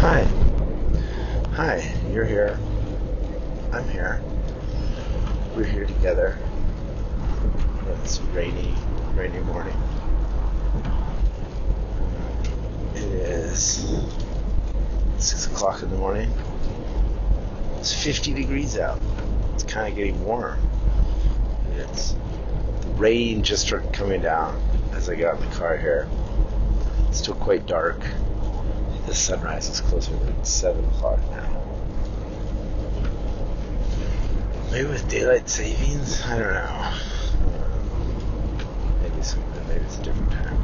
Hi. Hi, you're here. I'm here. We're here together. It's rainy, rainy morning. It is six o'clock in the morning. It's 50 degrees out. It's kind of getting warm. It's the rain just started coming down as I got in the car here. It's still quite dark. The sunrise is closer to seven o'clock now. Maybe with daylight savings, I don't know. Maybe something. Maybe it's a different time.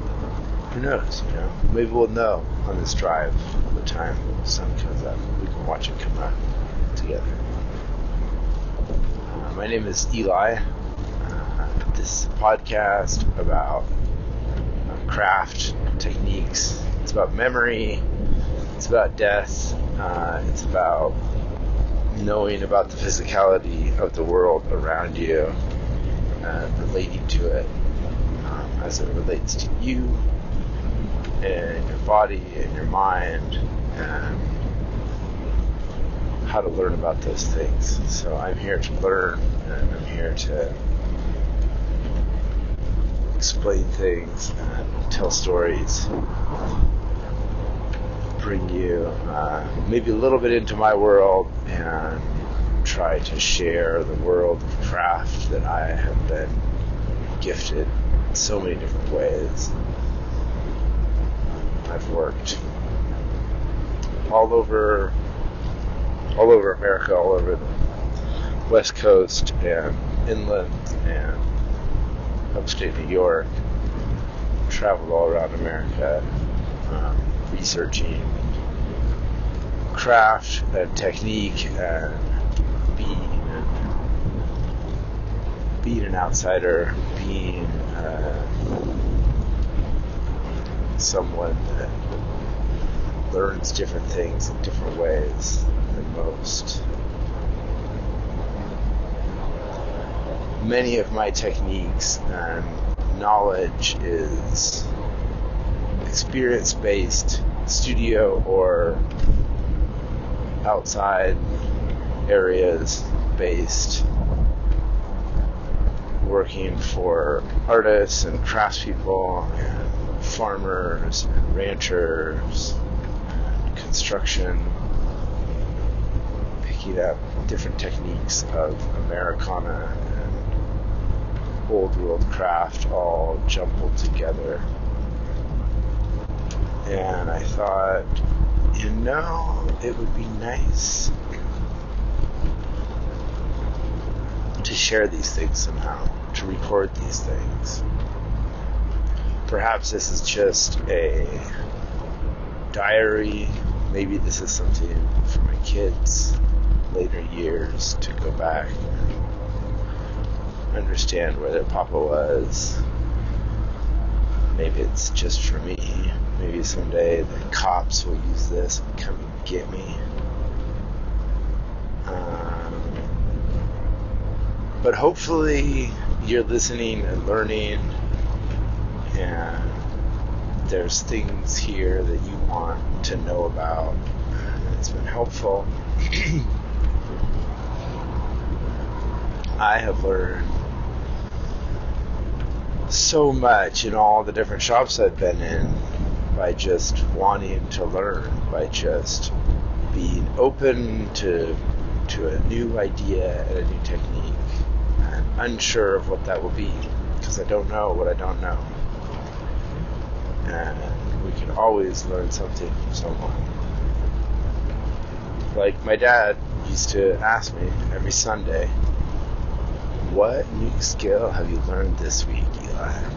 Who knows? You know. Maybe we'll know on this drive what time the sun comes up. We can watch it come up together. Uh, my name is Eli. Uh, this is a podcast about uh, craft techniques. It's about memory. It's about death. Uh, it's about knowing about the physicality of the world around you and relating to it um, as it relates to you and your body and your mind and how to learn about those things. So I'm here to learn and I'm here to explain things and tell stories bring you uh, maybe a little bit into my world and try to share the world of craft that I have been gifted in so many different ways. I've worked all over all over America, all over the West Coast and inland and upstate New York. Traveled all around America, um, researching craft and technique and being being an outsider, being uh, someone that learns different things in different ways than most. Many of my techniques and knowledge is experience based, studio or outside areas based, working for artists and craftspeople and farmers and ranchers, and construction, picking up different techniques of Americana and old world craft all jumbled together. And I thought, you know, it would be nice to share these things somehow, to record these things. Perhaps this is just a diary. Maybe this is something for my kids later years to go back and understand where their papa was. Maybe it's just for me. Maybe someday the cops will use this and come and get me. Um, but hopefully you're listening and learning, and there's things here that you want to know about. It's been helpful. I have learned so much in all the different shops I've been in by just wanting to learn, by just being open to to a new idea and a new technique. Unsure of what that will be because I don't know what I don't know. And we can always learn something from someone. Like my dad used to ask me every Sunday, what new skill have you learned this week, Eli?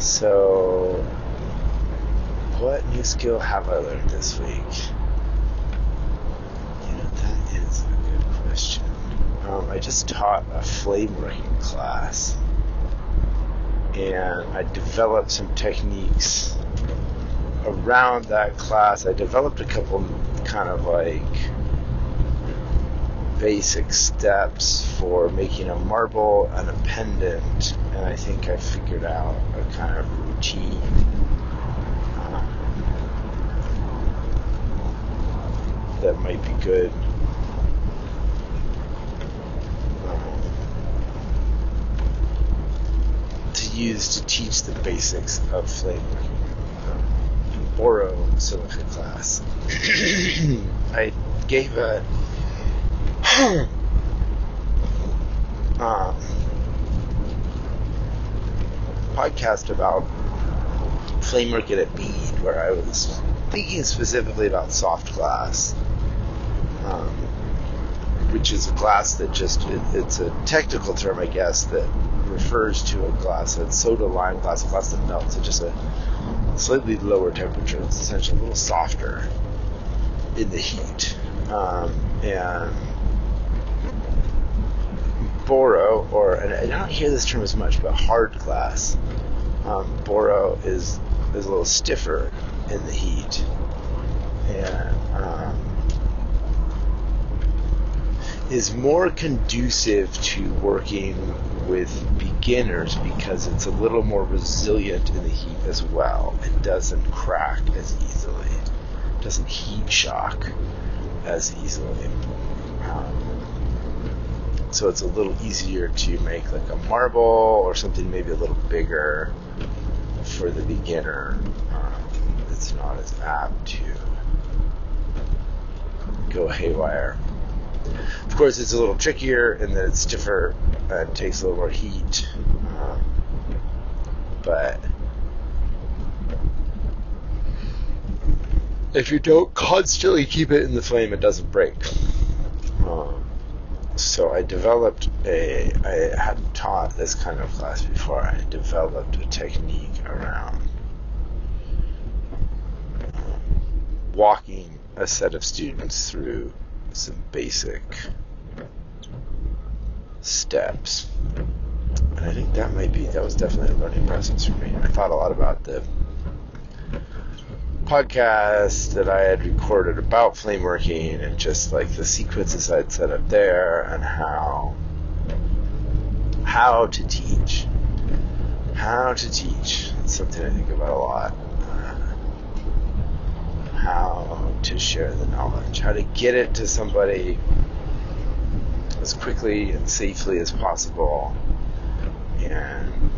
So, what new skill have I learned this week? You know, that is a good question. Um, I just taught a flame working class, and I developed some techniques around that class. I developed a couple kind of like basic steps for making a marble and a pendant, and I think I figured out a kind of routine um, that might be good. um, To use to teach the basics of flame. Um, Borosilicate class. I gave a um, podcast about working at Bede, where I was thinking specifically about soft glass, um, which is a glass that just it, it's a technical term, I guess, that refers to a glass that's soda lime glass, a glass that melts at just a slightly lower temperature. It's essentially a little softer in the heat, um, and boro, or and I don't hear this term as much, but hard glass. Um, boro is is a little stiffer in the heat, and um, is more conducive to working with beginners because it's a little more resilient in the heat as well. It doesn't crack as easily, doesn't heat shock as easily. Um, so it's a little easier to make like a marble or something maybe a little bigger for the beginner. Um, it's not as apt to go haywire. Of course, it's a little trickier in that it's stiffer and takes a little more heat. Um, but if you don't constantly keep it in the flame, it doesn't break. Um, so I developed a. I hadn't taught this kind of class before. I developed a technique around walking a set of students through some basic steps. And I think that might be, that was definitely a learning process for me. I thought a lot about the podcast that I had recorded about flame working and just like the sequences I'd set up there and how how to teach. How to teach. It's something I think about a lot. Uh, how to share the knowledge, how to get it to somebody as quickly and safely as possible. And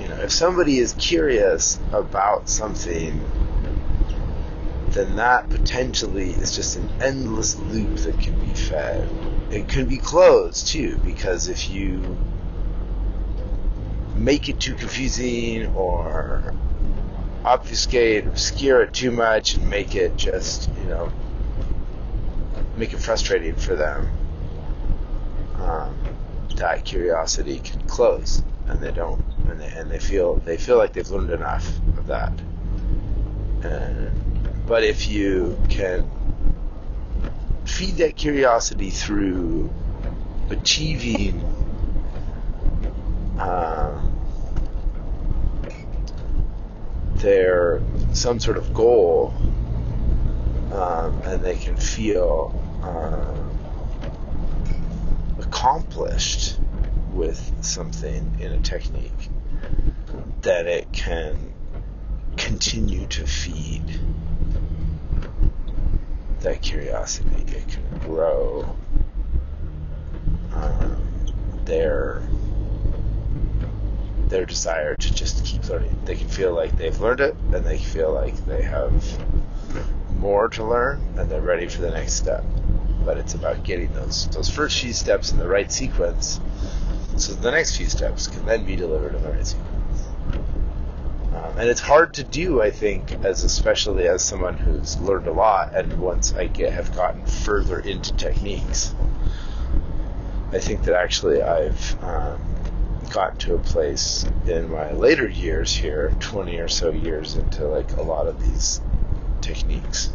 you know, if somebody is curious about something, then that potentially is just an endless loop that can be fed. It can be closed too, because if you make it too confusing or obfuscate, obscure it too much, and make it just, you know, make it frustrating for them, um, that curiosity can close, and they don't, and they, and they feel they feel like they've learned enough of that. And, but if you can feed that curiosity through achieving um, their some sort of goal, um, and they can feel um, accomplished with something in a technique, that it can continue to feed that curiosity. It can grow um, their their desire to just keep learning. They can feel like they've learned it, and they feel like they have more to learn, and they're ready for the next step. But it's about getting those those first few steps in the right sequence, so the next few steps can then be delivered in the right sequence. Um, and it's hard to do, I think, as especially as someone who's learned a lot, and once I get have gotten further into techniques, I think that actually I've um, gotten to a place in my later years here, 20 or so years into like a lot of these techniques,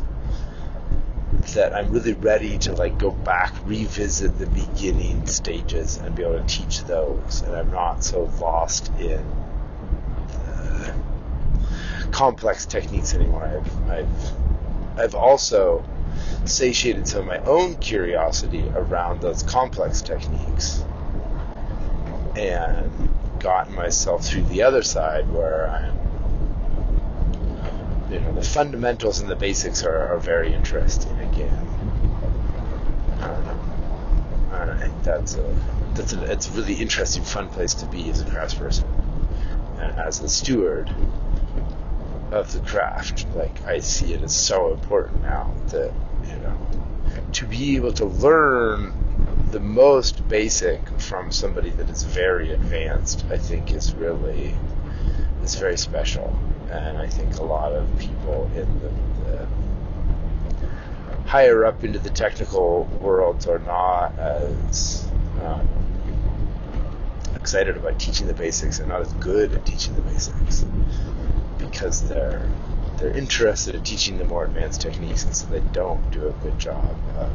that I'm really ready to like go back, revisit the beginning stages, and be able to teach those, and I'm not so lost in complex techniques anymore. I've, I've, I've also satiated some of my own curiosity around those complex techniques and gotten myself through the other side where I'm, you know, the fundamentals and the basics are, are very interesting again. Um, and I think that's a that's a it's a really interesting, fun place to be as a craftsperson and as a steward of the craft. Like I see it as so important now that you know to be able to learn the most basic from somebody that is very advanced. I think is really is very special, and I think a lot of people in the, the higher up into the technical worlds are not as um, excited about teaching the basics and not as good at teaching the basics because they're they're interested in teaching the more advanced techniques and so they don't do a good job of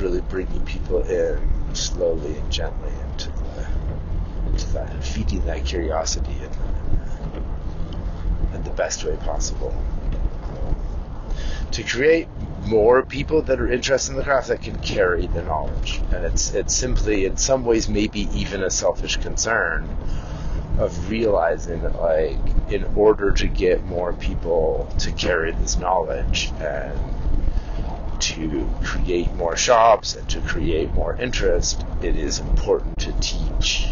really bringing people in slowly and gently into the into that feeding that curiosity in, in the best way possible to create more people that are interested in the craft that can carry the knowledge. And it's it's simply in some ways maybe even a selfish concern of realizing that like in order to get more people to carry this knowledge and to create more shops and to create more interest, it is important to teach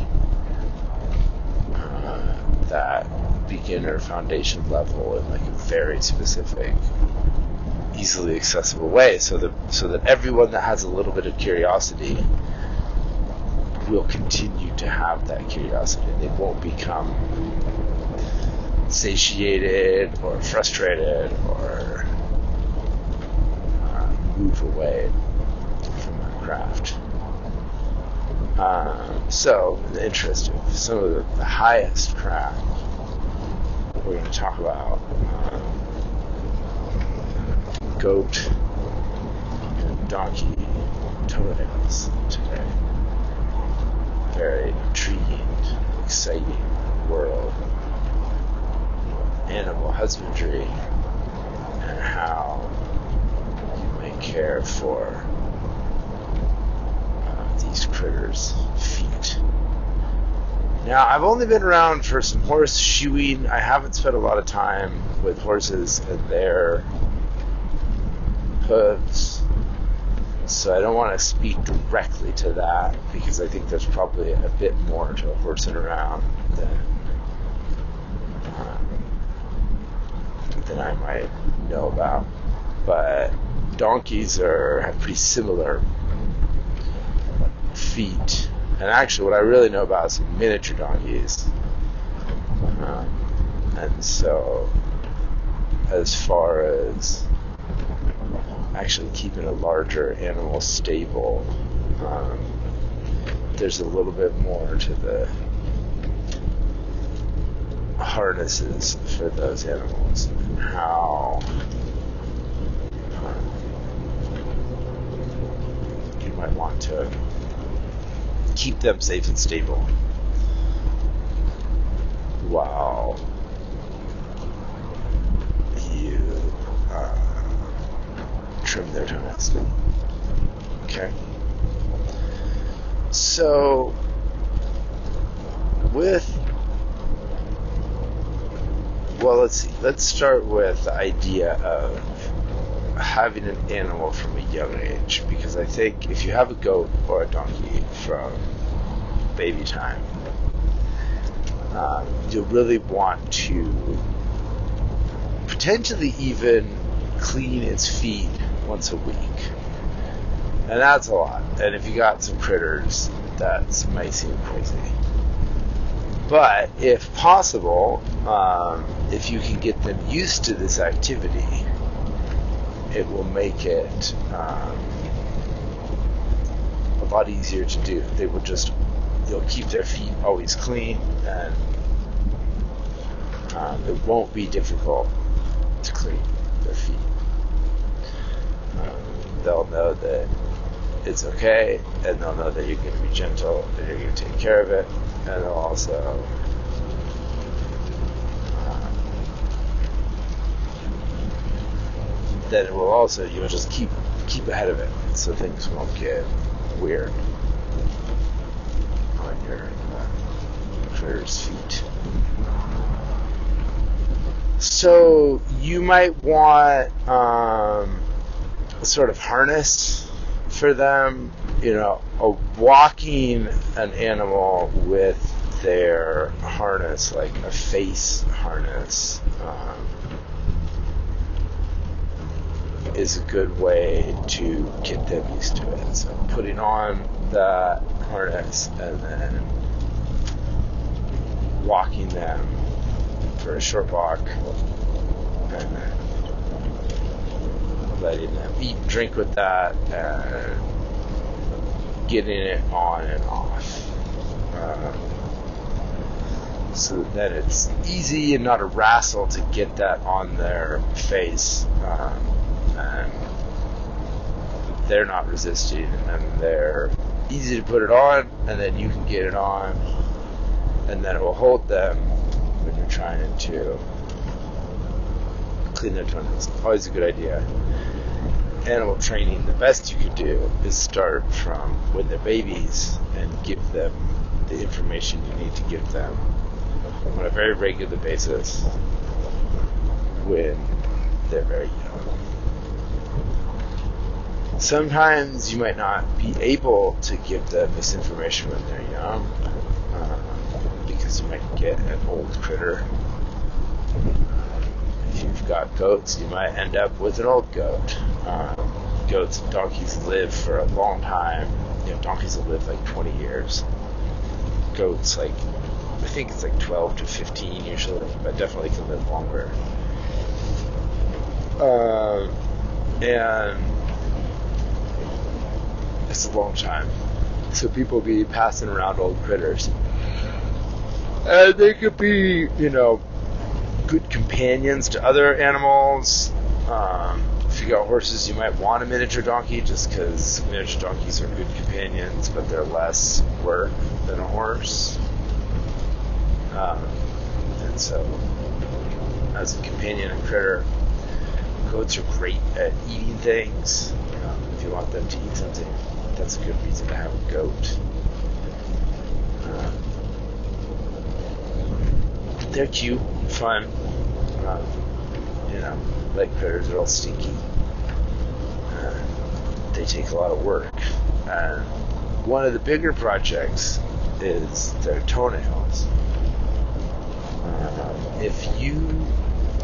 uh, that beginner foundation level in like a very specific easily accessible way so that so that everyone that has a little bit of curiosity will continue to have that curiosity. They won't become satiated or frustrated or uh, move away from their craft. Um, so, in the interest of some of the, the highest craft, we're going to talk about um, goat and donkey toenails today. Very intriguing, exciting world animal husbandry and how you may care for uh, these critters' feet. Now, I've only been around for some horse shoeing. I haven't spent a lot of time with horses and their hooves. So I don't want to speak directly to that because I think there's probably a bit more to horsing around than um, than I might know about. But donkeys are have pretty similar feet, and actually, what I really know about is miniature donkeys. Um, and so, as far as actually keeping a larger animal stable, um, there's a little bit more to the harnesses for those animals and how um, you might want to keep them safe and stable while you uh, trim their. Okay. So, with well, let's see. Let's start with the idea of having an animal from a young age, because I think if you have a goat or a donkey from baby time, um, you'll really want to potentially even clean its feet once a week. And that's a lot. And if you got some critters, that might seem crazy. But if possible, um, if you can get them used to this activity, it will make it um, a lot easier to do. They will just, you'll keep their feet always clean, and um, it won't be difficult to clean their feet. They'll know that it's okay, and they'll know that you're going to be gentle, that you're going to take care of it, and they'll also that it will also you know just keep keep ahead of it so things won't get weird on your uh, feet. so you might want um, sort of harness for them. You know, a walking an animal with their harness, like a face harness, um, is a good way to get them used to it. So putting on the harness and then walking them for a short walk and then letting them eat and drink with that and getting it on and off. Uh, so that it's easy and not a wrestle to get that on their face. Um, and they're not resisting and they're easy to put it on and then you can get it on and then it will hold them when you're trying to clean their toenails. Always a good idea. Animal training, the best you could do is start from when they're babies and give them the information you need to give them on a very regular basis when they're very young. Sometimes you might not be able to give them this information when they're young uh, because you might get an old critter. If you've got goats, you might end up with an old goat. Um, goats and donkeys live for a long time. You know, donkeys will live like 20 years. Goats, like, I think it's like 12 to 15 usually, but definitely can live longer. Um, and it's a long time. So people be passing around old critters. And they could be, you know, good companions to other animals. Um, if you got horses, you might want a miniature donkey just because miniature donkeys are good companions, but they're less work than a horse. Um, and so, as a companion and critter, goats are great at eating things. Um, if you want them to eat something, that's a good reason to have a goat. Uh, they're cute, fun. Um, you know, leg critters are all stinky. Uh, they take a lot of work. And one of the bigger projects is their toenails. Uh, if you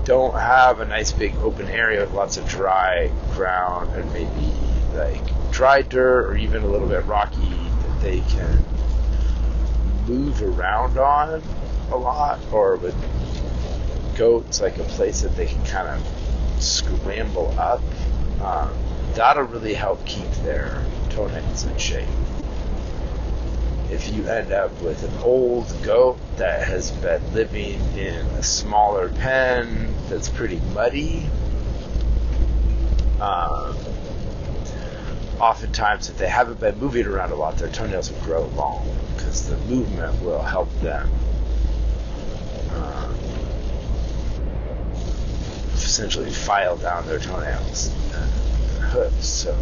don't have a nice big open area with lots of dry ground and maybe like dry dirt or even a little bit rocky that they can move around on a lot or with goats like a place that they can kind of scramble up. Um, that'll really help keep their toenails in shape. If you end up with an old goat that has been living in a smaller pen that's pretty muddy, um, oftentimes if they haven't been moving around a lot, their toenails will grow long because the movement will help them. Um, essentially file down their toenails and their hooves. So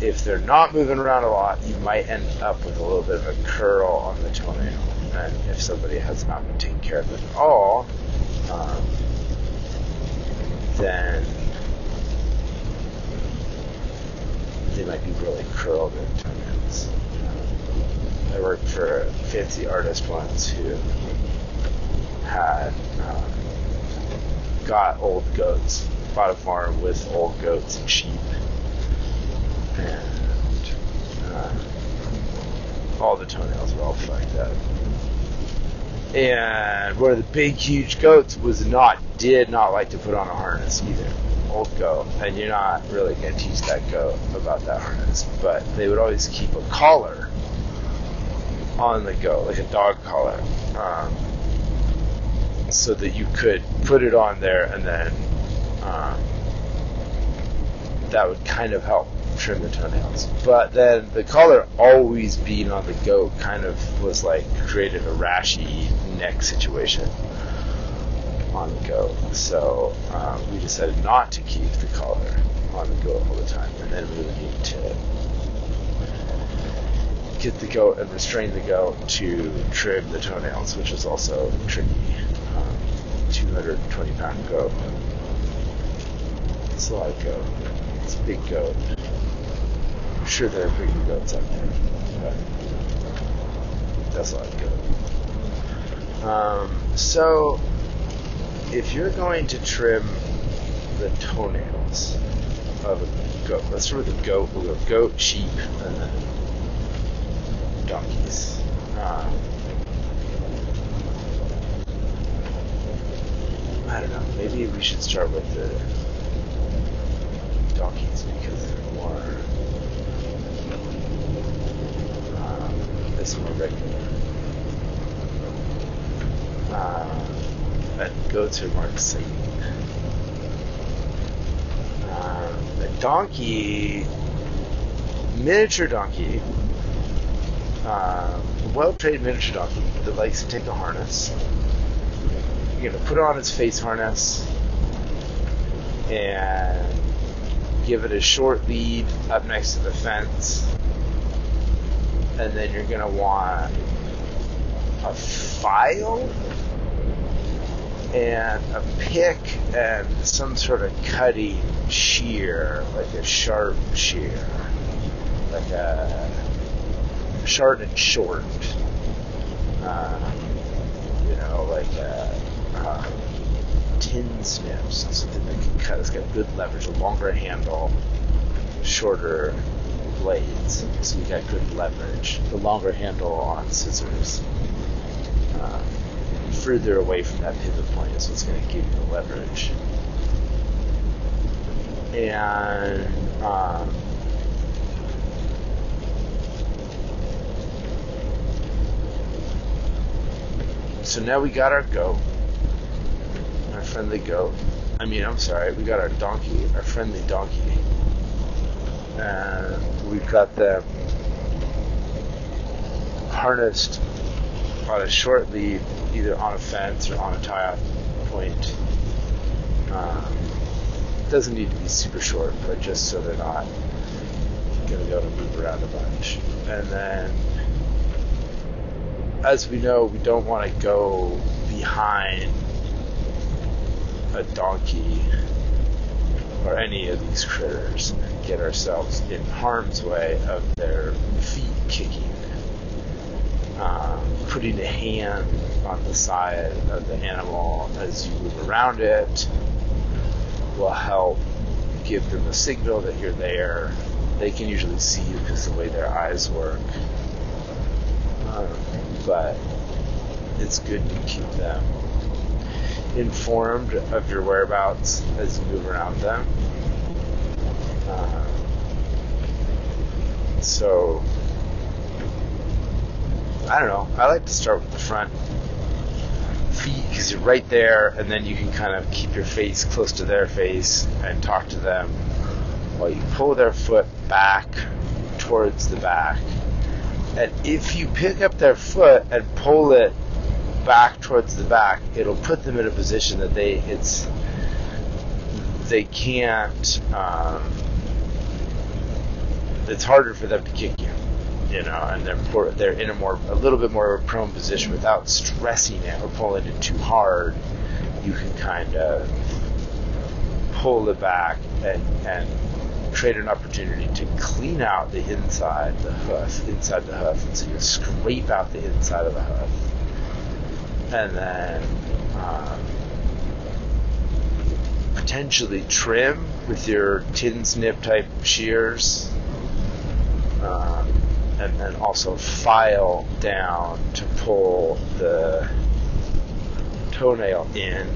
if they're not moving around a lot, you might end up with a little bit of a curl on the toenail. And if somebody has not been taking care of it at all, um, then they might be really curled in toenails. I worked for a fancy artist once who had um, got old goats, bought a farm with old goats and sheep and uh, all the toenails were all fucked up. And one of the big, huge goats was not, did not like to put on a harness either. Old goat, and you're not really going to teach that goat about that harness, but they would always keep a collar on the goat, like a dog collar, um, so that you could put it on there and then um, that would kind of help trim the toenails. But then the collar always being on the goat kind of was like created a rashy neck situation on the goat. So um, we decided not to keep the collar on the goat all the time, and then we would need to get the goat and restrain the goat to trim the toenails, which is also tricky. Um, 220 pound goat. It's a goat. It's a big goat. I'm sure there are bigger goats out there, but that's a lot of goat. Um, so, if you're going to trim the toenails of a goat, let's start with the goat. We'll go goat, sheep, and then donkeys. Um, I don't know. Maybe we should start with the donkeys because they're more. Um, it's more regular. Um, and goats are more exciting. Um, a donkey, miniature donkey, um, well-trained miniature donkey that likes to take a harness going to put on its face harness and give it a short lead up next to the fence. And then you're going to want a file and a pick and some sort of cutting shear, like a sharp shear, like a sharp and short. Uh, you know, like a uh, tin snips, something that can cut. It's got good leverage, a longer handle, shorter blades, so you got good leverage. The longer handle on scissors, uh, further away from that pivot point is what's going to give you the leverage. And um, so now we got our goat friendly goat. I mean, I'm sorry, we got our donkey, our friendly donkey. And we've got them harnessed on a short lead, either on a fence or on a tie-off point. Um, doesn't need to be super short, but just so they're not going to able to move around a bunch. And then, as we know, we don't want to go behind a donkey or any of these critters get ourselves in harm's way of their feet kicking. Um, putting a hand on the side of the animal as you move around it will help give them a signal that you're there. They can usually see you because the way their eyes work. Um, but it's good to keep them informed of your whereabouts as you move around them. Uh, so, I don't know. I like to start with the front feet because you're right there, and then you can kind of keep your face close to their face and talk to them while you pull their foot back towards the back. And if you pick up their foot and pull it back towards the back, it'll put them in a position that they it's they can't. Um, it's harder for them to kick you, you know, and they're more, they're in a more a little bit more of a prone position without stressing it or pulling it too hard. You can kind of pull it back and and create an opportunity to clean out the inside, the hoof, inside the hoof, and so you scrape out the inside of the hoof and then um, potentially trim with your tin snip type shears, um, and then also file down to pull the toenail in.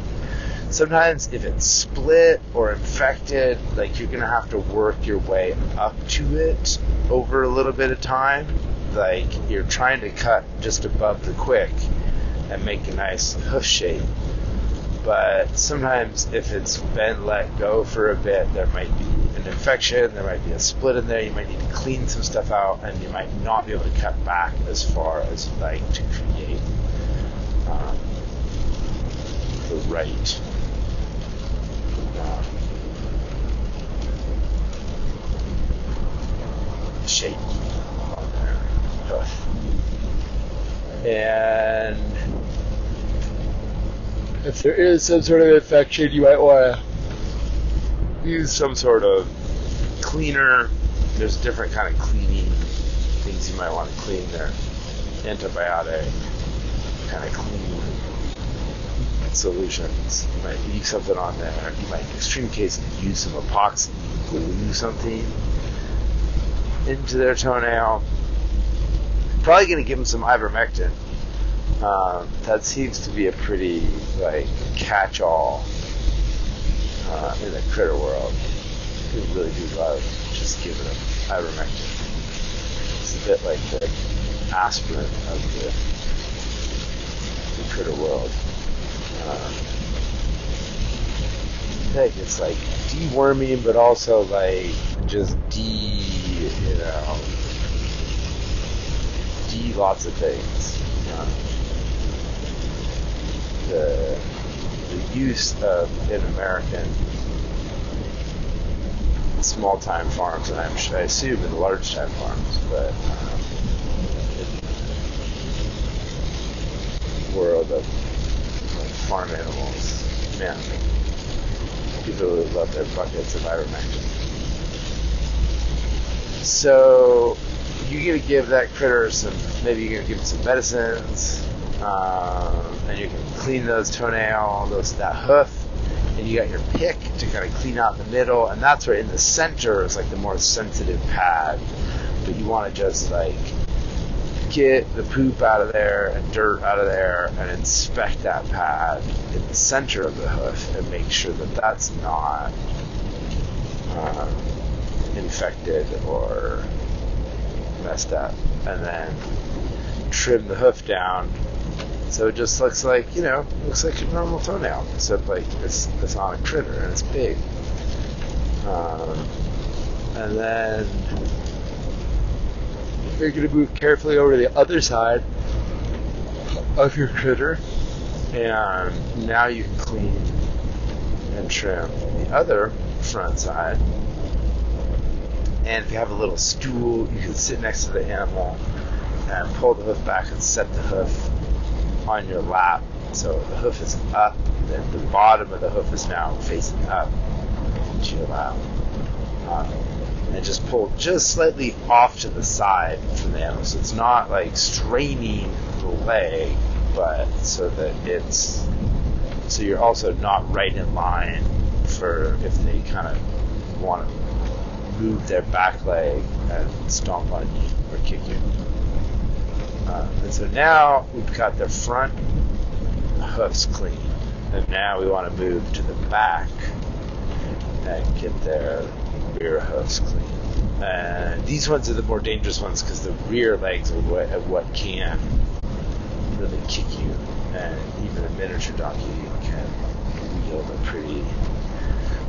Sometimes, if it's split or infected, like you're gonna have to work your way up to it over a little bit of time. Like you're trying to cut just above the quick and make a nice hoof shape. But sometimes if it's been let go for a bit, there might be an infection, there might be a split in there, you might need to clean some stuff out, and you might not be able to cut back as far as you'd like to create um, the right um, shape on their hoof. And if there is some sort of infection, you might want to use some sort of cleaner. There's different kind of cleaning things you might want to clean there. Antibiotic, kind of clean solutions. You might use something on there. You might, in extreme cases, use some epoxy, glue something into their toenail. Probably going to give them some ivermectin. Um, that seems to be a pretty like catch-all uh, in the critter world. People really do love just giving them ivermectin. It's a bit like the aspirin of the, the critter world. Um, think it's like deworming, but also like just de, you know, de lots of things. The the use of in American small time farms, and I'm, I assume in large time farms, but um, world of like farm animals, man, people really love their buckets of ivermectin. So you're gonna give that critter some, maybe you're gonna give it some medicines, um, and you can clean those toenail, those that hoof, and you got your pick to kind of clean out the middle, and that's where in the center is like the more sensitive pad. But you want to just like get the poop out of there and dirt out of there and inspect that pad in the center of the hoof and make sure that that's not um, infected or messed up. And then trim the hoof down so it just looks like, you know, looks like a normal toenail, except like it's, it's on a critter and it's big. Um, and then you're going to move carefully over to the other side of your critter, and now you can clean and trim the other front side. And if you have a little stool, you can sit next to the animal and pull the hoof back and set the hoof on your lap. So the hoof is up, and the bottom of the hoof is now facing up into your lap. Um, and just pull just slightly off to the side from the animal. So it's not like straining the leg, but so that it's so you're also not right in line for if they kind of want to move their back leg and stomp on you or kick you. Uh, and so now we've got the front hoofs clean. And now we want to move to the back and get their rear hoofs clean. And these ones are the more dangerous ones because the rear legs are what, are what can really kick you. And even a miniature donkey can wield a pretty,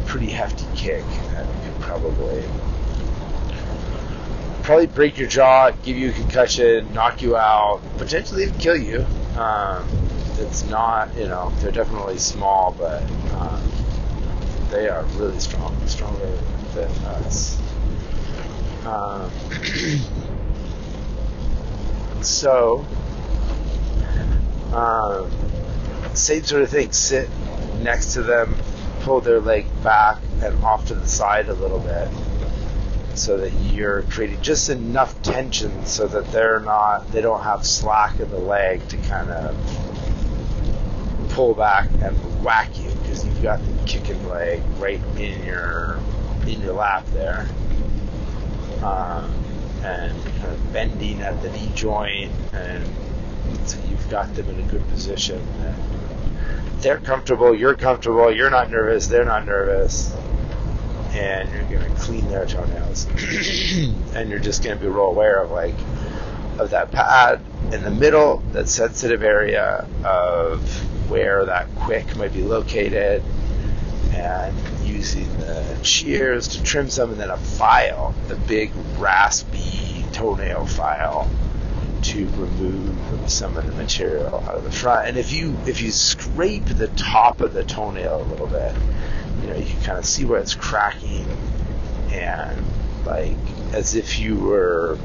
pretty hefty kick and can probably probably break your jaw, give you a concussion, knock you out, potentially even kill you. Um, it's not, you know, they're definitely small, but um, they are really strong, stronger than us. Um, so, um, same sort of thing. Sit next to them, pull their leg back and off to the side a little bit so that you're creating just enough tension so that they're not they don't have slack in the leg to kind of pull back and whack you because you've got the kicking leg right in your in your lap there. Um, and kind of bending at the knee joint and so you've got them in a good position. They're comfortable you're comfortable you're not nervous they're not nervous and you're going to clean their toenails, and you're just going to be real aware of like of that pad in the middle, that sensitive area of where that quick might be located, and using the shears to trim some, and then a file, the big raspy toenail file to remove some of the material out of the front. And if you if you scrape the top of the toenail a little bit, you know, you can kind of see where it's cracking and like as if you were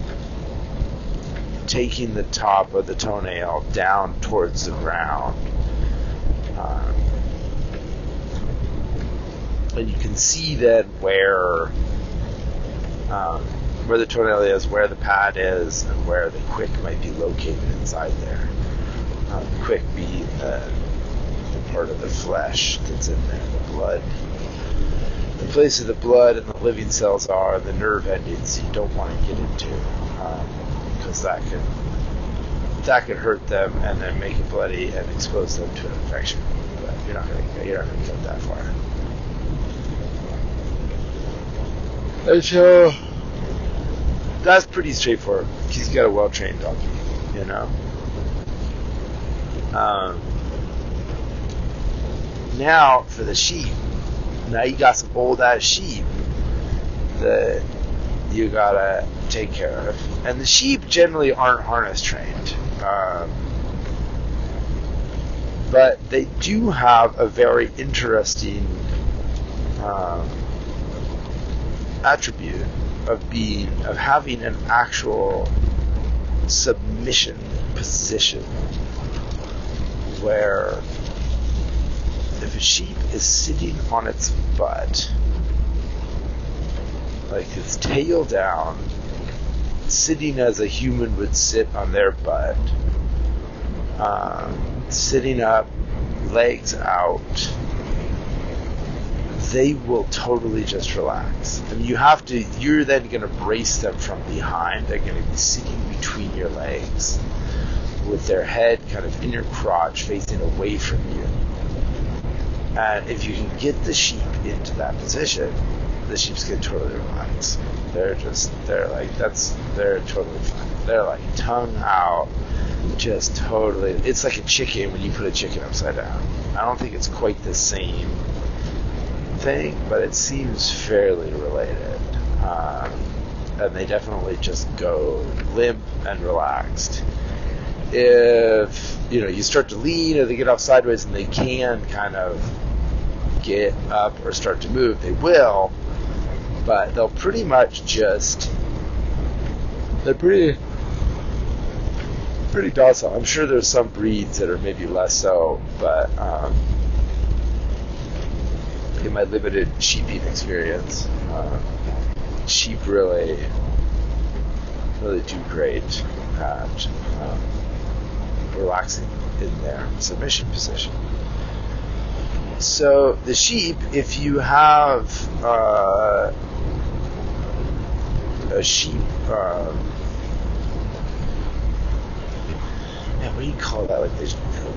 taking the top of the toenail down towards the ground. Um, and you can see then where um, where the toenail is, where the pad is, and where the quick might be located inside there. Um, quick being the, the part of the flesh that's in there, the blood. The place of the blood and the living cells are, the nerve endings you don't want to get into, because um, that could that could hurt them and then make it bloody and expose them to an infection. But you're not gonna you're not gonna get that far. And so that's pretty straightforward. He's got a well trained donkey, you know. Um, now for the sheep. Now you got some old ass sheep that you gotta take care of, and the sheep generally aren't harness trained. Um, but they do have a very interesting um, attribute of being of having an actual submission position where a sheep is sitting on its butt like its tail down sitting as a human would sit on their butt um, sitting up legs out they will totally just relax. And you have to, you're then going to brace them from behind. They're going to be sitting between your legs with their head kind of in your crotch facing away from you. And if you can get the sheep into that position, the sheep's to totally relax. They're just, they're like, that's, they're totally fine. They're like tongue out, just totally, it's like a chicken when you put a chicken upside down. I don't think it's quite the same thing, but it seems fairly related. Um, and they definitely just go limp and relaxed. If you know you start to lean or they get off sideways and they can kind of get up or start to move, they will, but they'll pretty much just they're pretty pretty docile. I'm sure there's some breeds that are maybe less so, but um, in my limited sheeping experience, uh, sheep really, really do great at um, relaxing in their submission position. So the sheep, if you have uh, a sheep, man, what do you call that? Like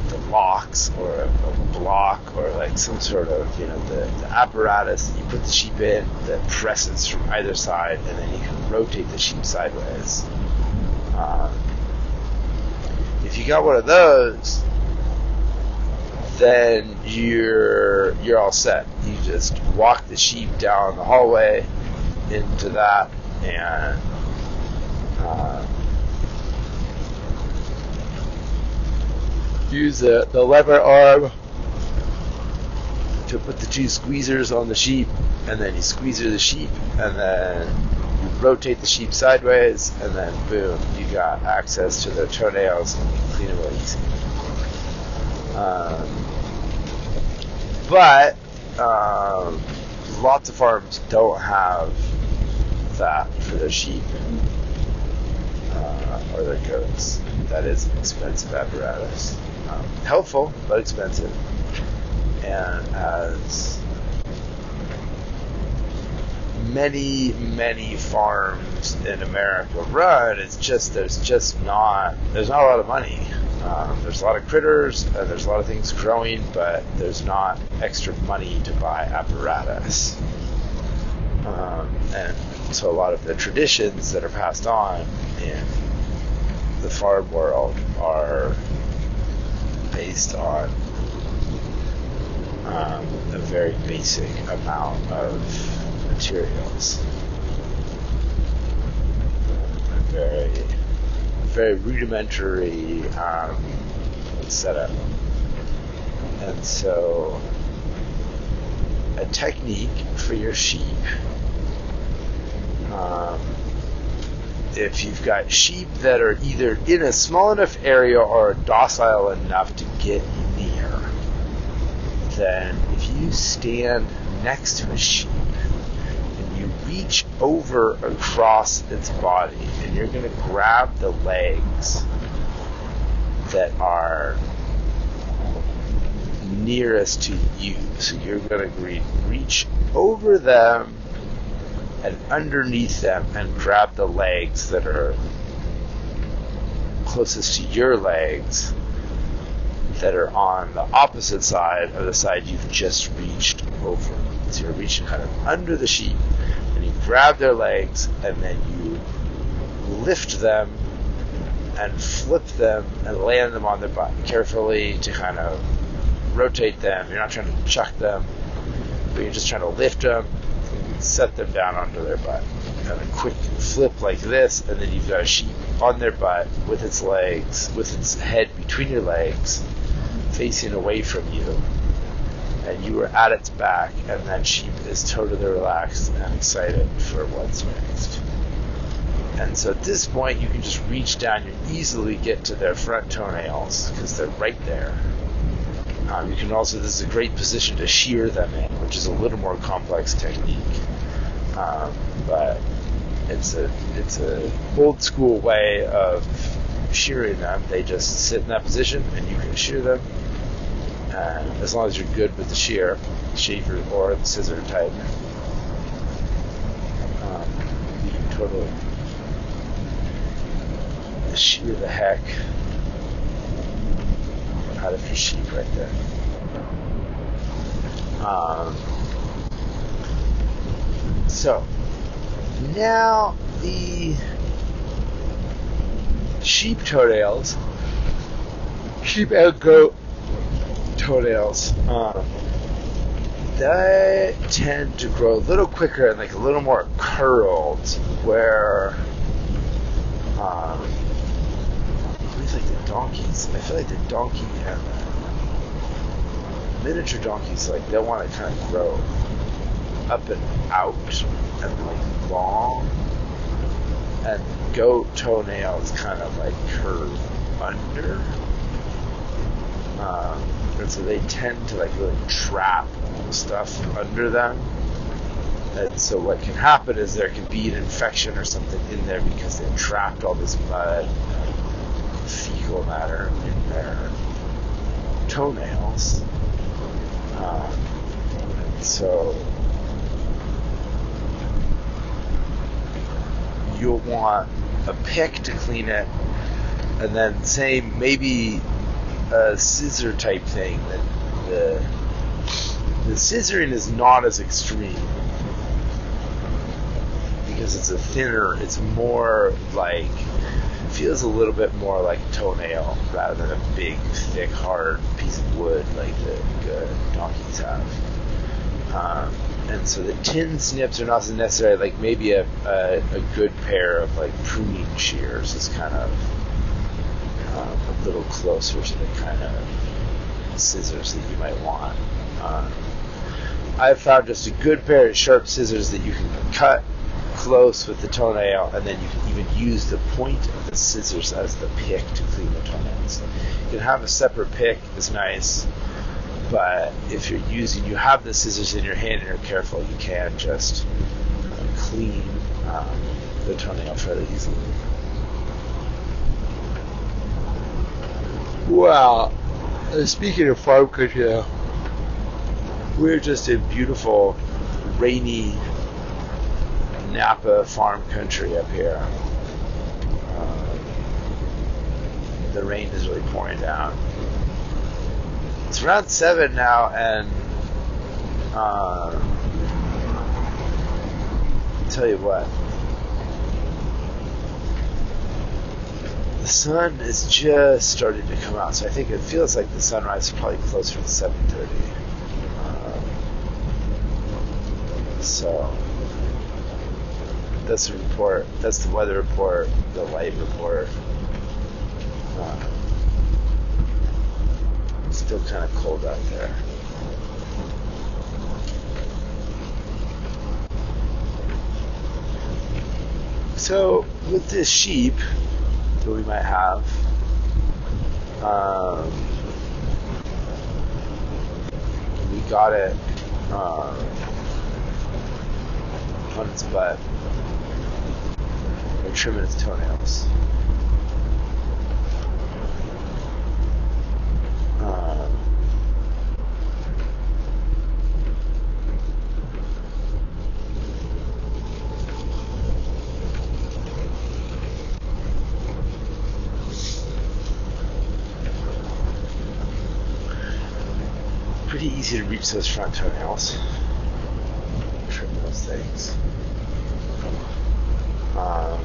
the locks or a, block or like some sort of you know the, the apparatus you put the sheep in that presses from either side and then you can rotate the sheep sideways. Um, if you got one of those, then you're you're all set. You just walk the sheep down the hallway into that and. Uh, use the, the lever arm to put the two squeezers on the sheep, and then you squeeze the sheep, and then you rotate the sheep sideways, and then boom, you got access to their toenails and you clean them real easy. Um, but um, lots of farms don't have that for their sheep uh, or their goats. That is an expensive apparatus um, helpful but expensive, and as many many farms in America run, it's just there's just not there's not a lot of money. Um, there's a lot of critters and there's a lot of things growing, but there's not extra money to buy apparatus. Um, and so a lot of the traditions that are passed on in the farm world are based on um, a very basic amount of materials. Very, very rudimentary um, setup. And so, a technique for your sheep um, if you've got sheep that are either in a small enough area or docile enough to get near, then if you stand next to a sheep reach over across its body and you're going to grab the legs that are nearest to you. So you're going to reach over them and underneath them and grab the legs that are closest to your legs that are on the opposite side of the side you've just reached over. So you're reaching kind of under the you grab their legs and then you lift them and flip them and land them on their butt carefully to kind of rotate them. You're not trying to chuck them, but you're just trying to lift them and set them down onto their butt. And a quick flip like this, and then you've got a sheep on their butt with its legs, with its head between your legs, facing away from you. And you are at its back, and that sheep is totally relaxed and excited for what's next. And so at this point, you can just reach down and easily get to their front toenails because they're right there. Um, you can also, this is a great position to shear them in, which is a little more complex technique. Um, but it's a it's a old school way of shearing them. They just sit in that position, and you can shear them. And as long as you're good with the shear, shaver or the scissor type, um, you can totally shear the heck out of your sheep right there. Um, so now the sheep toenails, sheep goat toenails, um, they tend to grow a little quicker and like a little more curled, where um, like the donkeys. I feel like the donkey and the miniature donkeys, like they'll want to kind of grow up and out and like long. And goat toenails kind of like curve under. Um, and so they tend to like really trap stuff under them. And so what can happen is there can be an infection or something in there because they've trapped all this mud fecal matter in their toenails. Um, so you'll want a pick to clean it, and then same maybe a scissor type thing. That the the scissoring is not as extreme because it's a thinner. It's more like feels a little bit more like a toenail rather than a big, thick, hard piece of wood like the good donkeys have. Um, and so the tin snips are not so necessary. Like maybe a, a, a good pair of like pruning shears is kind of little closer to the kind of scissors that you might want. Um, I've found just a good pair of sharp scissors that you can cut close with the toenail, and then you can even use the point of the scissors as the pick to clean the toenails. You can have a separate pick, is nice, but if you're using, you have the scissors in your hand and you're careful, you can just clean um, the toenail fairly easily. Well, uh, speaking of farm country, we're just in beautiful, rainy Napa farm country up here. Uh, the rain is really pouring down. It's around seven now, and uh, I'll tell you what, sun is just starting to come out, so I think it feels like the sunrise is probably closer to seven thirty. Uh, so that's the report. That's the weather report, the light report. Uh, still kind of cold out there. So, with this sheep that we might have, um, we got it um, on its butt. They're trimming its toenails. Um, pretty easy to reach those front toenails. Trim those things. Um,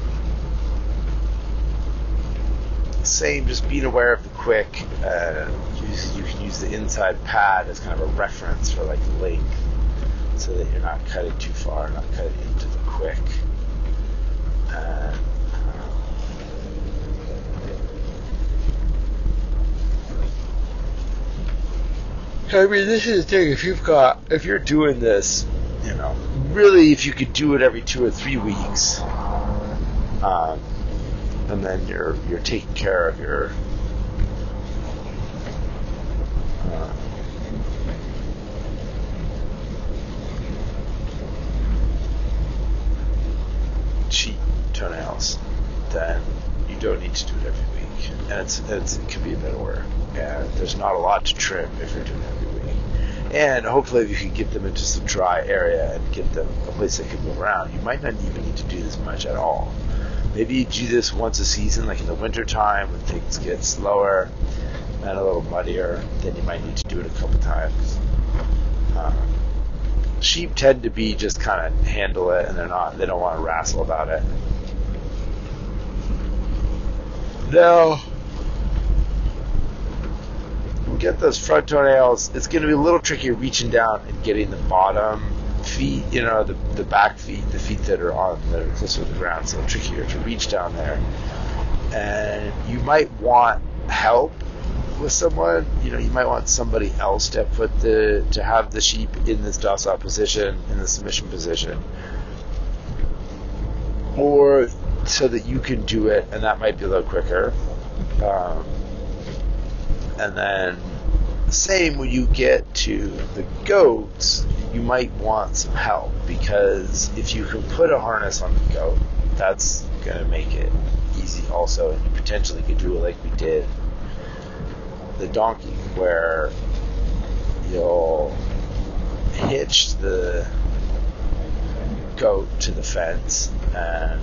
same, just being aware of the quick. Uh, use, you can use the inside pad as kind of a reference for like length, so that you're not cutting too far, not cutting into the quick. And, I mean, this is the thing. If you've got, if you're doing this, you know, really, if you could do it every two or three weeks, um, and then you're you're taking care of your uh, cheap toenails, then you don't need to do it every week, and it's, it's it can be a bit of work. And there's not a lot to trim if you're doing every week. And hopefully, if you can get them into some dry area and get them a place they can move around, you might not even need to do this much at all. Maybe you do this once a season, like in the winter time when things get slower and a little muddier. Then you might need to do it a couple times. Um, sheep tend to be just kind of handle it, and they're not. They don't want to wrestle about it. Now, get those front toenails. It's going to be a little trickier reaching down and getting the bottom feet, you know, the, the back feet, the feet that are on that are closer to the ground. So trickier to reach down there. And you might want help with someone. You know, you might want somebody else to put the to have the sheep in this docile position, in the submission position, or so that you can do it, and that might be a little quicker. Um, and then same when you get to the goats, you might want some help because if you can put a harness on the goat, that's going to make it easy also. And you potentially could do it like we did the donkey, where you'll hitch the goat to the fence and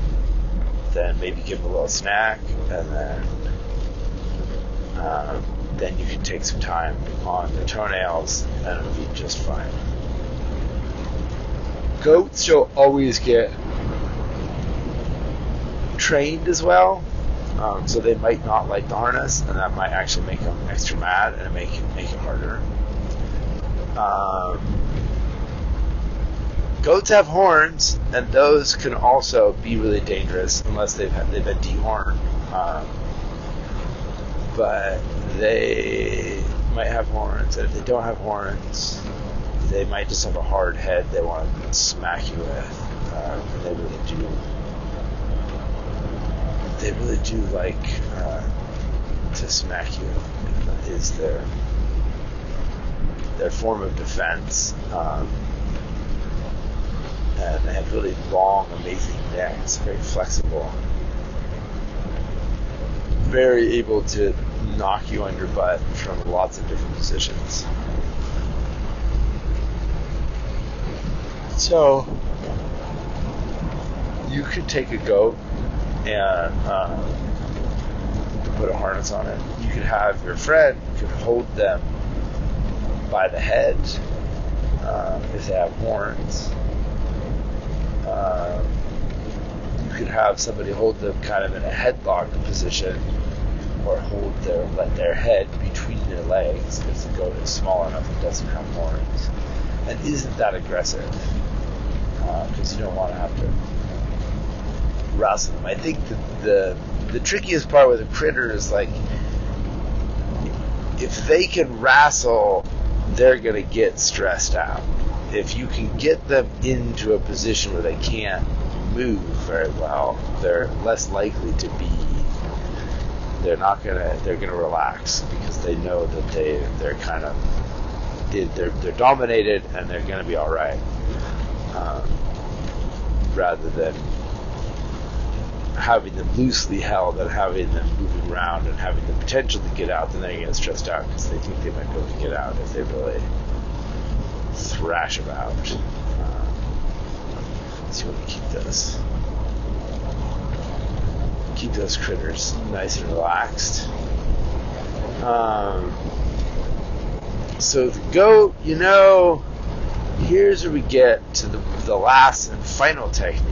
then maybe give a little snack and then um, then you can take some time on the toenails and it'll be just fine. Goats you'll always get trained as well, um, so they might not like the harness, and that might actually make them extra mad and make make it harder. Um, goats have horns, and those can also be really dangerous unless they've had, they've been dehorned. Um, but they might have horns, and if they don't have horns, they might just have a hard head they want to smack you with. Um, they really do. They really do like uh, to smack you. Is their their form of defense. Um, and they have really long, amazing necks, very flexible, very able to knock you on your butt from lots of different positions. So you could take a goat and uh, put a harness on it. You could have your friend could hold them by the head uh, if they have horns. Uh, you could have somebody hold them kind of in a headlock position or hold their let their head between their legs because the goat is small enough and doesn't have horns and isn't that aggressive because uh, you don't want to have to wrestle them. I think the, the the trickiest part with a critter is like if they can wrestle, they're gonna get stressed out. If you can get them into a position where they can't move very well, they're less likely to be they're not gonna they're gonna relax because they know that they they're kind of they're they're dominated and they're to be all right, um, rather than having them loosely held and having them moving around and having the potential to get out, then they get stressed out because they think they might be able to get out if they really thrash about. Um, so you want to keep those keep those critters nice and relaxed. Um, so the goat, you know, here's where we get to the, the last and final technique,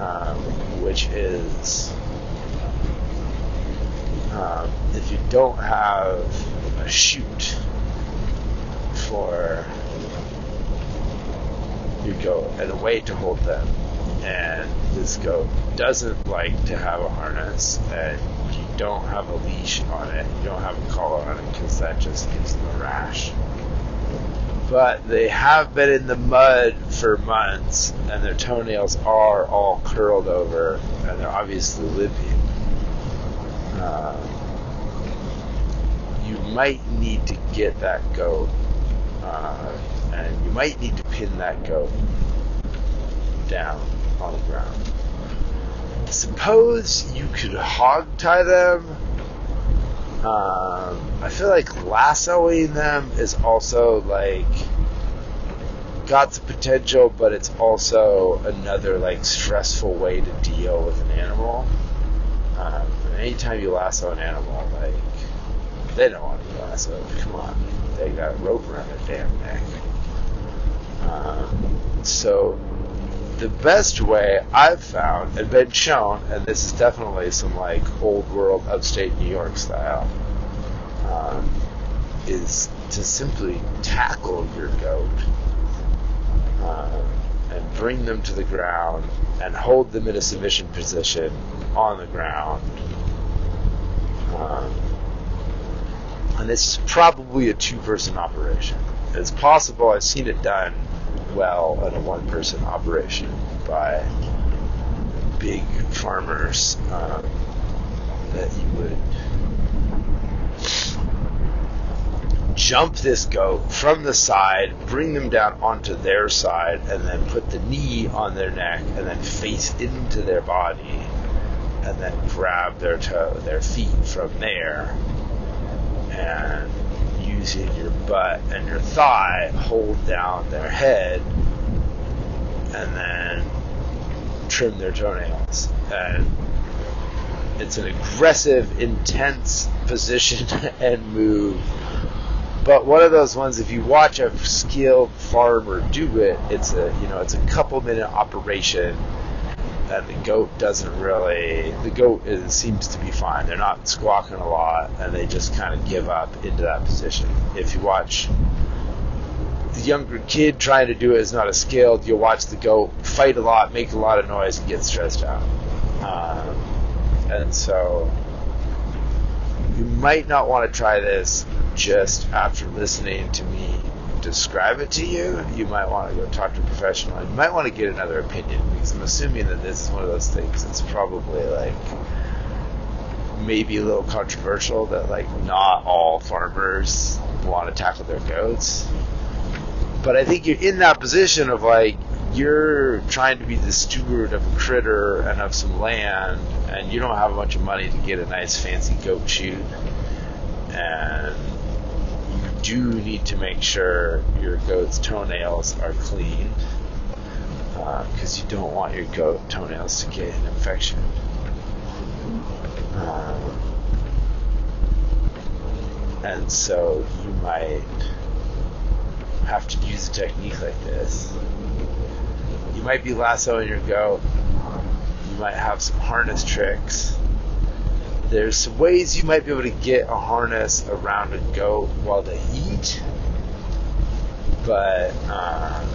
um, which is um, if you don't have a chute for your goat and a way to hold them, and this goat doesn't like to have a harness, and you don't have a leash on it, you don't have a collar on it because that just gives them a rash. But they have been in the mud for months, and their toenails are all curled over, and they're obviously living. Uh, you might need to get that goat, uh, and you might need to pin that goat down on the ground. Suppose you could hog tie them. Um, I feel like lassoing them is also like got the potential, but it's also another like stressful way to deal with an animal. Um, anytime you lasso an animal, like they don't want to be lassoed. Come on, they got a rope around their damn neck. Um, so the best way I've found and been shown, and this is definitely some like old world upstate New York style, um, is to simply tackle your goat uh, and bring them to the ground and hold them in a submission position on the ground. Um, and it's probably a two person operation. It's possible, I've seen it done well in a one person operation by big farmers um, that you would jump this goat from the side, bring them down onto their side, and then put the knee on their neck, and then face into their body, and then grab their toe, their feet from there, and using your butt and your thigh hold down their head and then trim their toenails. And it's an aggressive, intense position and move. But one of those ones, if you watch a skilled farmer do it, it's a you know it's a couple minute operation and the goat doesn't really the goat is, seems to be fine. They're not squawking a lot and they just kind of give up into that position. If you watch the younger kid trying to do it is not as skilled you'll watch the goat fight a lot make a lot of noise and get stressed out. Um, and so you might not want to try this just after listening to me describe it to you, you might want to go talk to a professional. You might want to get another opinion because I'm assuming that this is one of those things that's probably like maybe a little controversial that like not all farmers want to tackle their goats. But I think you're in that position of like you're trying to be the steward of a critter and of some land and you don't have a bunch of money to get a nice fancy goat chute, and do need to make sure your goat's toenails are clean because uh, you don't want your goat toenails to get an infection. Um, and so you might have to use a technique like this. You might be lassoing your goat. You might have some harness tricks there's ways you might be able to get a harness around a goat while they eat, but um,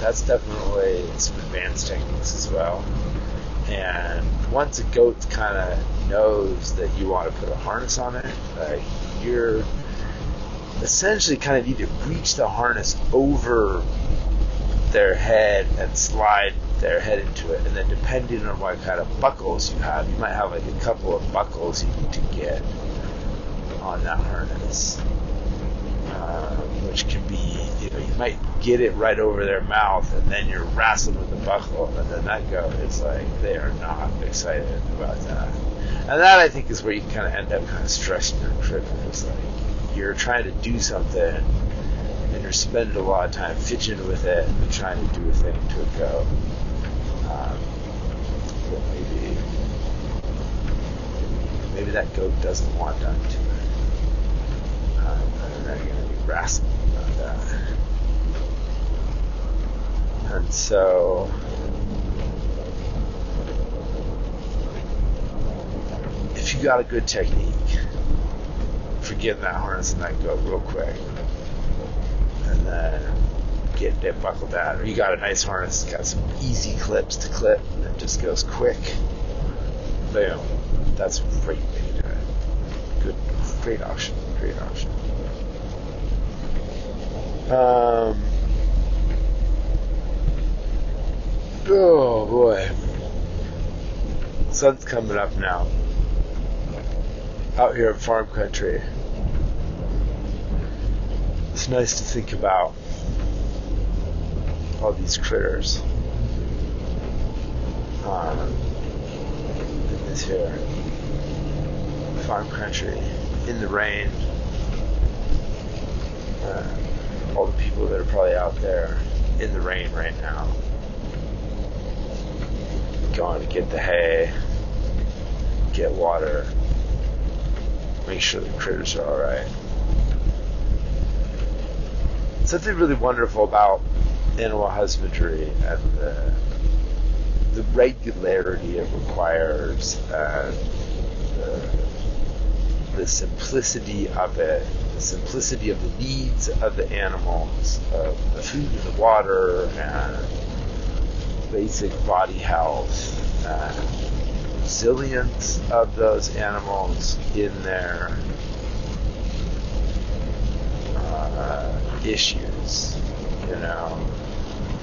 that's definitely some advanced techniques as well. And once a goat kind of knows that you want to put a harness on it, like you're essentially kind of need to reach the harness over their head and slide their head into it. And then depending on what kind of buckles you have, you might have like a couple of buckles you need to get. on that harness, uh, which can be, you know, you might get it right over their mouth and then you're wrestling with the buckle and then that go, it's like they are not excited about that. And that I think is where you kind of end up kind of stressing your critters. Like you're trying to do something and you're spending a lot of time fidgeting with it and trying to do a thing to it go. Um, but maybe maybe that goat doesn't want to they're going to be wrestling about that. And so if you got a good technique forget that harness and that goat real quick, and then get it buckled down, or you got a nice harness, got some easy clips to clip, and it just goes quick, boom, that's a great way to do it. Good, great option, great option. Um, oh boy, sun's coming up now out here in farm country. It's nice to think about all these critters um, this here farm country in the rain. Uh, all the people that are probably out there in the rain right now, going to get the hay, get water make sure the critters are alright. Something really wonderful about animal husbandry and the, the regularity it requires and the, the simplicity of it, the simplicity of the needs of the animals, of the food and the water, and basic body health. And resilience of those animals in their uh, issues. You know,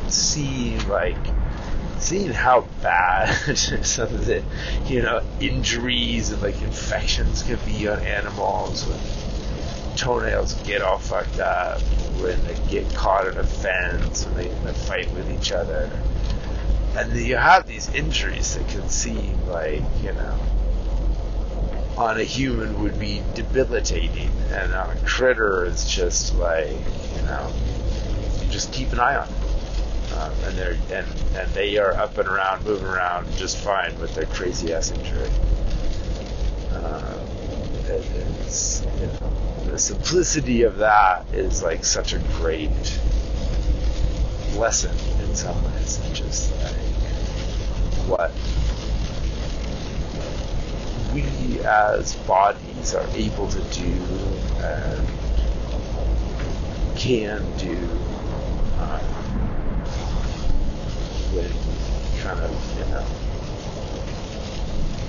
see like seeing how bad some of the you know injuries and like infections can be on animals when toenails get all fucked up when they get caught in a fence they, they fight with each other. And you have these injuries that can seem like you know on a human would be debilitating and on a critter it's just like you know you just keep an eye on it um, and they're and and they are up and around moving around just fine with their crazy ass injury. Um, it, it's you know the simplicity of that is like such a great lesson in some ways. Just like what we as bodies are able to do and can do um, kind of, you know,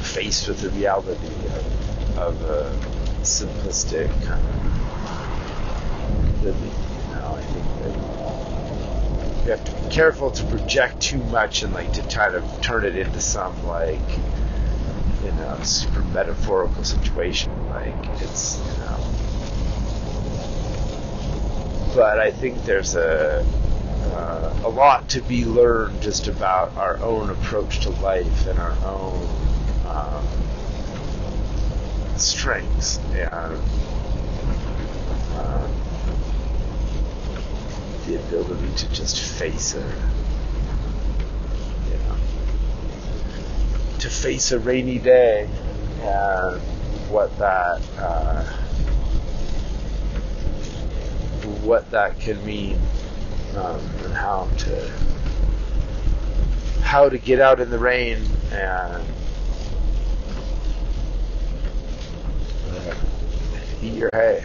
faced with the reality of, of a simplistic kind of living. You know, I think that you have to be careful to project too much and like to try to turn it into some like you know super metaphorical situation like it's you know but I think there's a uh, a lot to be learned just about our own approach to life and our own um, strengths and um, the ability to just face it. To face a rainy day and what that uh, what that can mean um, and how to how to get out in the rain and eat your hay.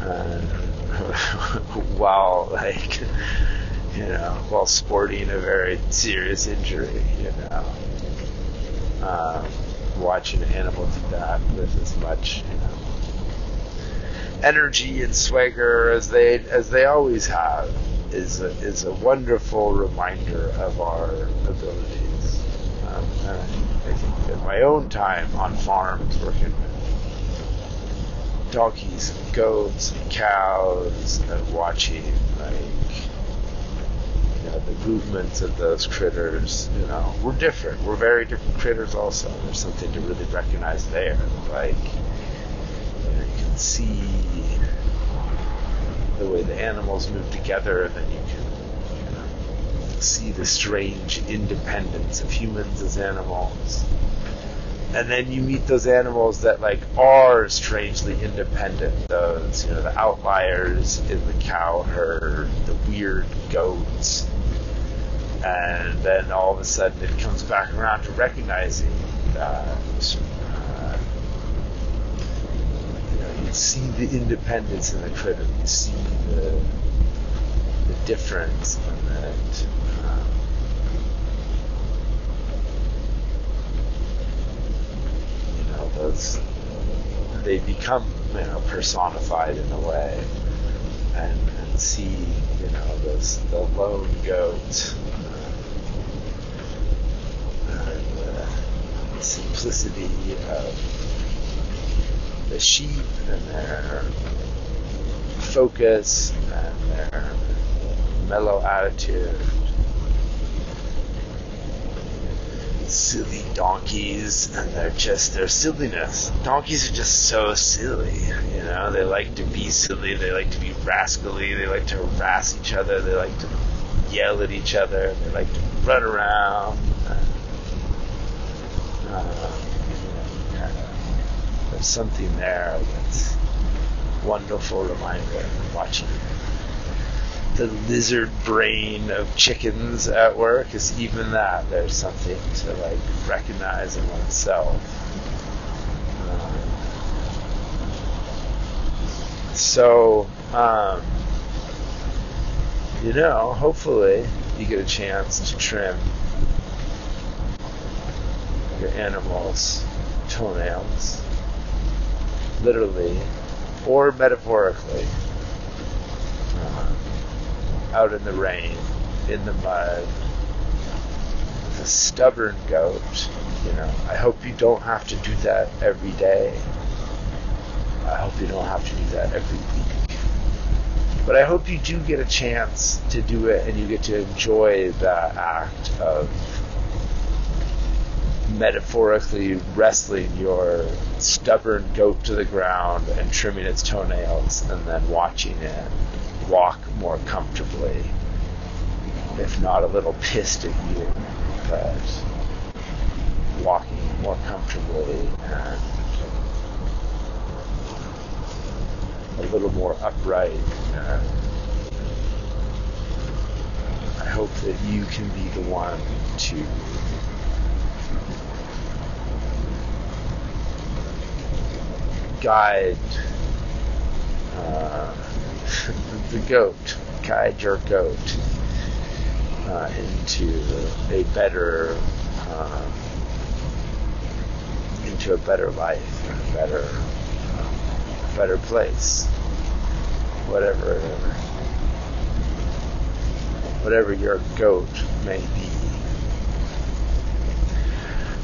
Uh, while like you know while sporting a very serious injury you know um, watching an animal do that with as much you know energy and swagger as they as they always have is a, is a wonderful reminder of our abilities. Um, I think that my own time on farms working with donkeys and goats and cows and watching like you know the movements of those critters you know we're different. We're very different critters also. There's something to really recognize there like you, can see the way the animals move together and then you can see the strange independence of humans as animals. And then you meet those animals that like are strangely independent those you know the outliers in the cow herd the weird goats. And then all of a sudden it comes back around to recognizing that uh, you know you see the independence in the critter you see the the difference and that um, those they become you know personified in a way and, and see you know those the lone goat uh, and the simplicity of the sheep and their focus and their mellow attitude silly donkeys and they're just their silliness. Donkeys are just so silly, you know. They like to be silly. They like to be rascally. They like to harass each other. They like to yell at each other. They like to run around. Uh, there's something there that's wonderful reminder watching the lizard brain of chickens at work is even that there's something to like recognize in oneself. Um, so, um, you know, hopefully you get a chance to trim your animals' toenails, literally or metaphorically. Uh, out in the rain, in the mud, with a stubborn goat. You know, I hope you don't have to do that every day. I hope you don't have to do that every week. But I hope you do get a chance to do it and you get to enjoy that act of metaphorically wrestling your stubborn goat to the ground and trimming its toenails and then watching it walk more comfortably, if not a little pissed at you, but walking more comfortably and a little more upright. And I hope that you can be the one to guide uh, the goat, guide your goat uh, into a better, um, into a better life, a better, uh, better place, whatever, whatever your goat may be.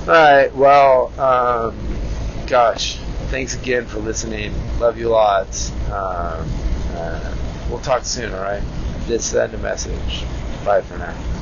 All right. Well, um, gosh, thanks again for listening. Love you lots. Um, uh, we'll talk soon, all right? Just send a message. Bye for now.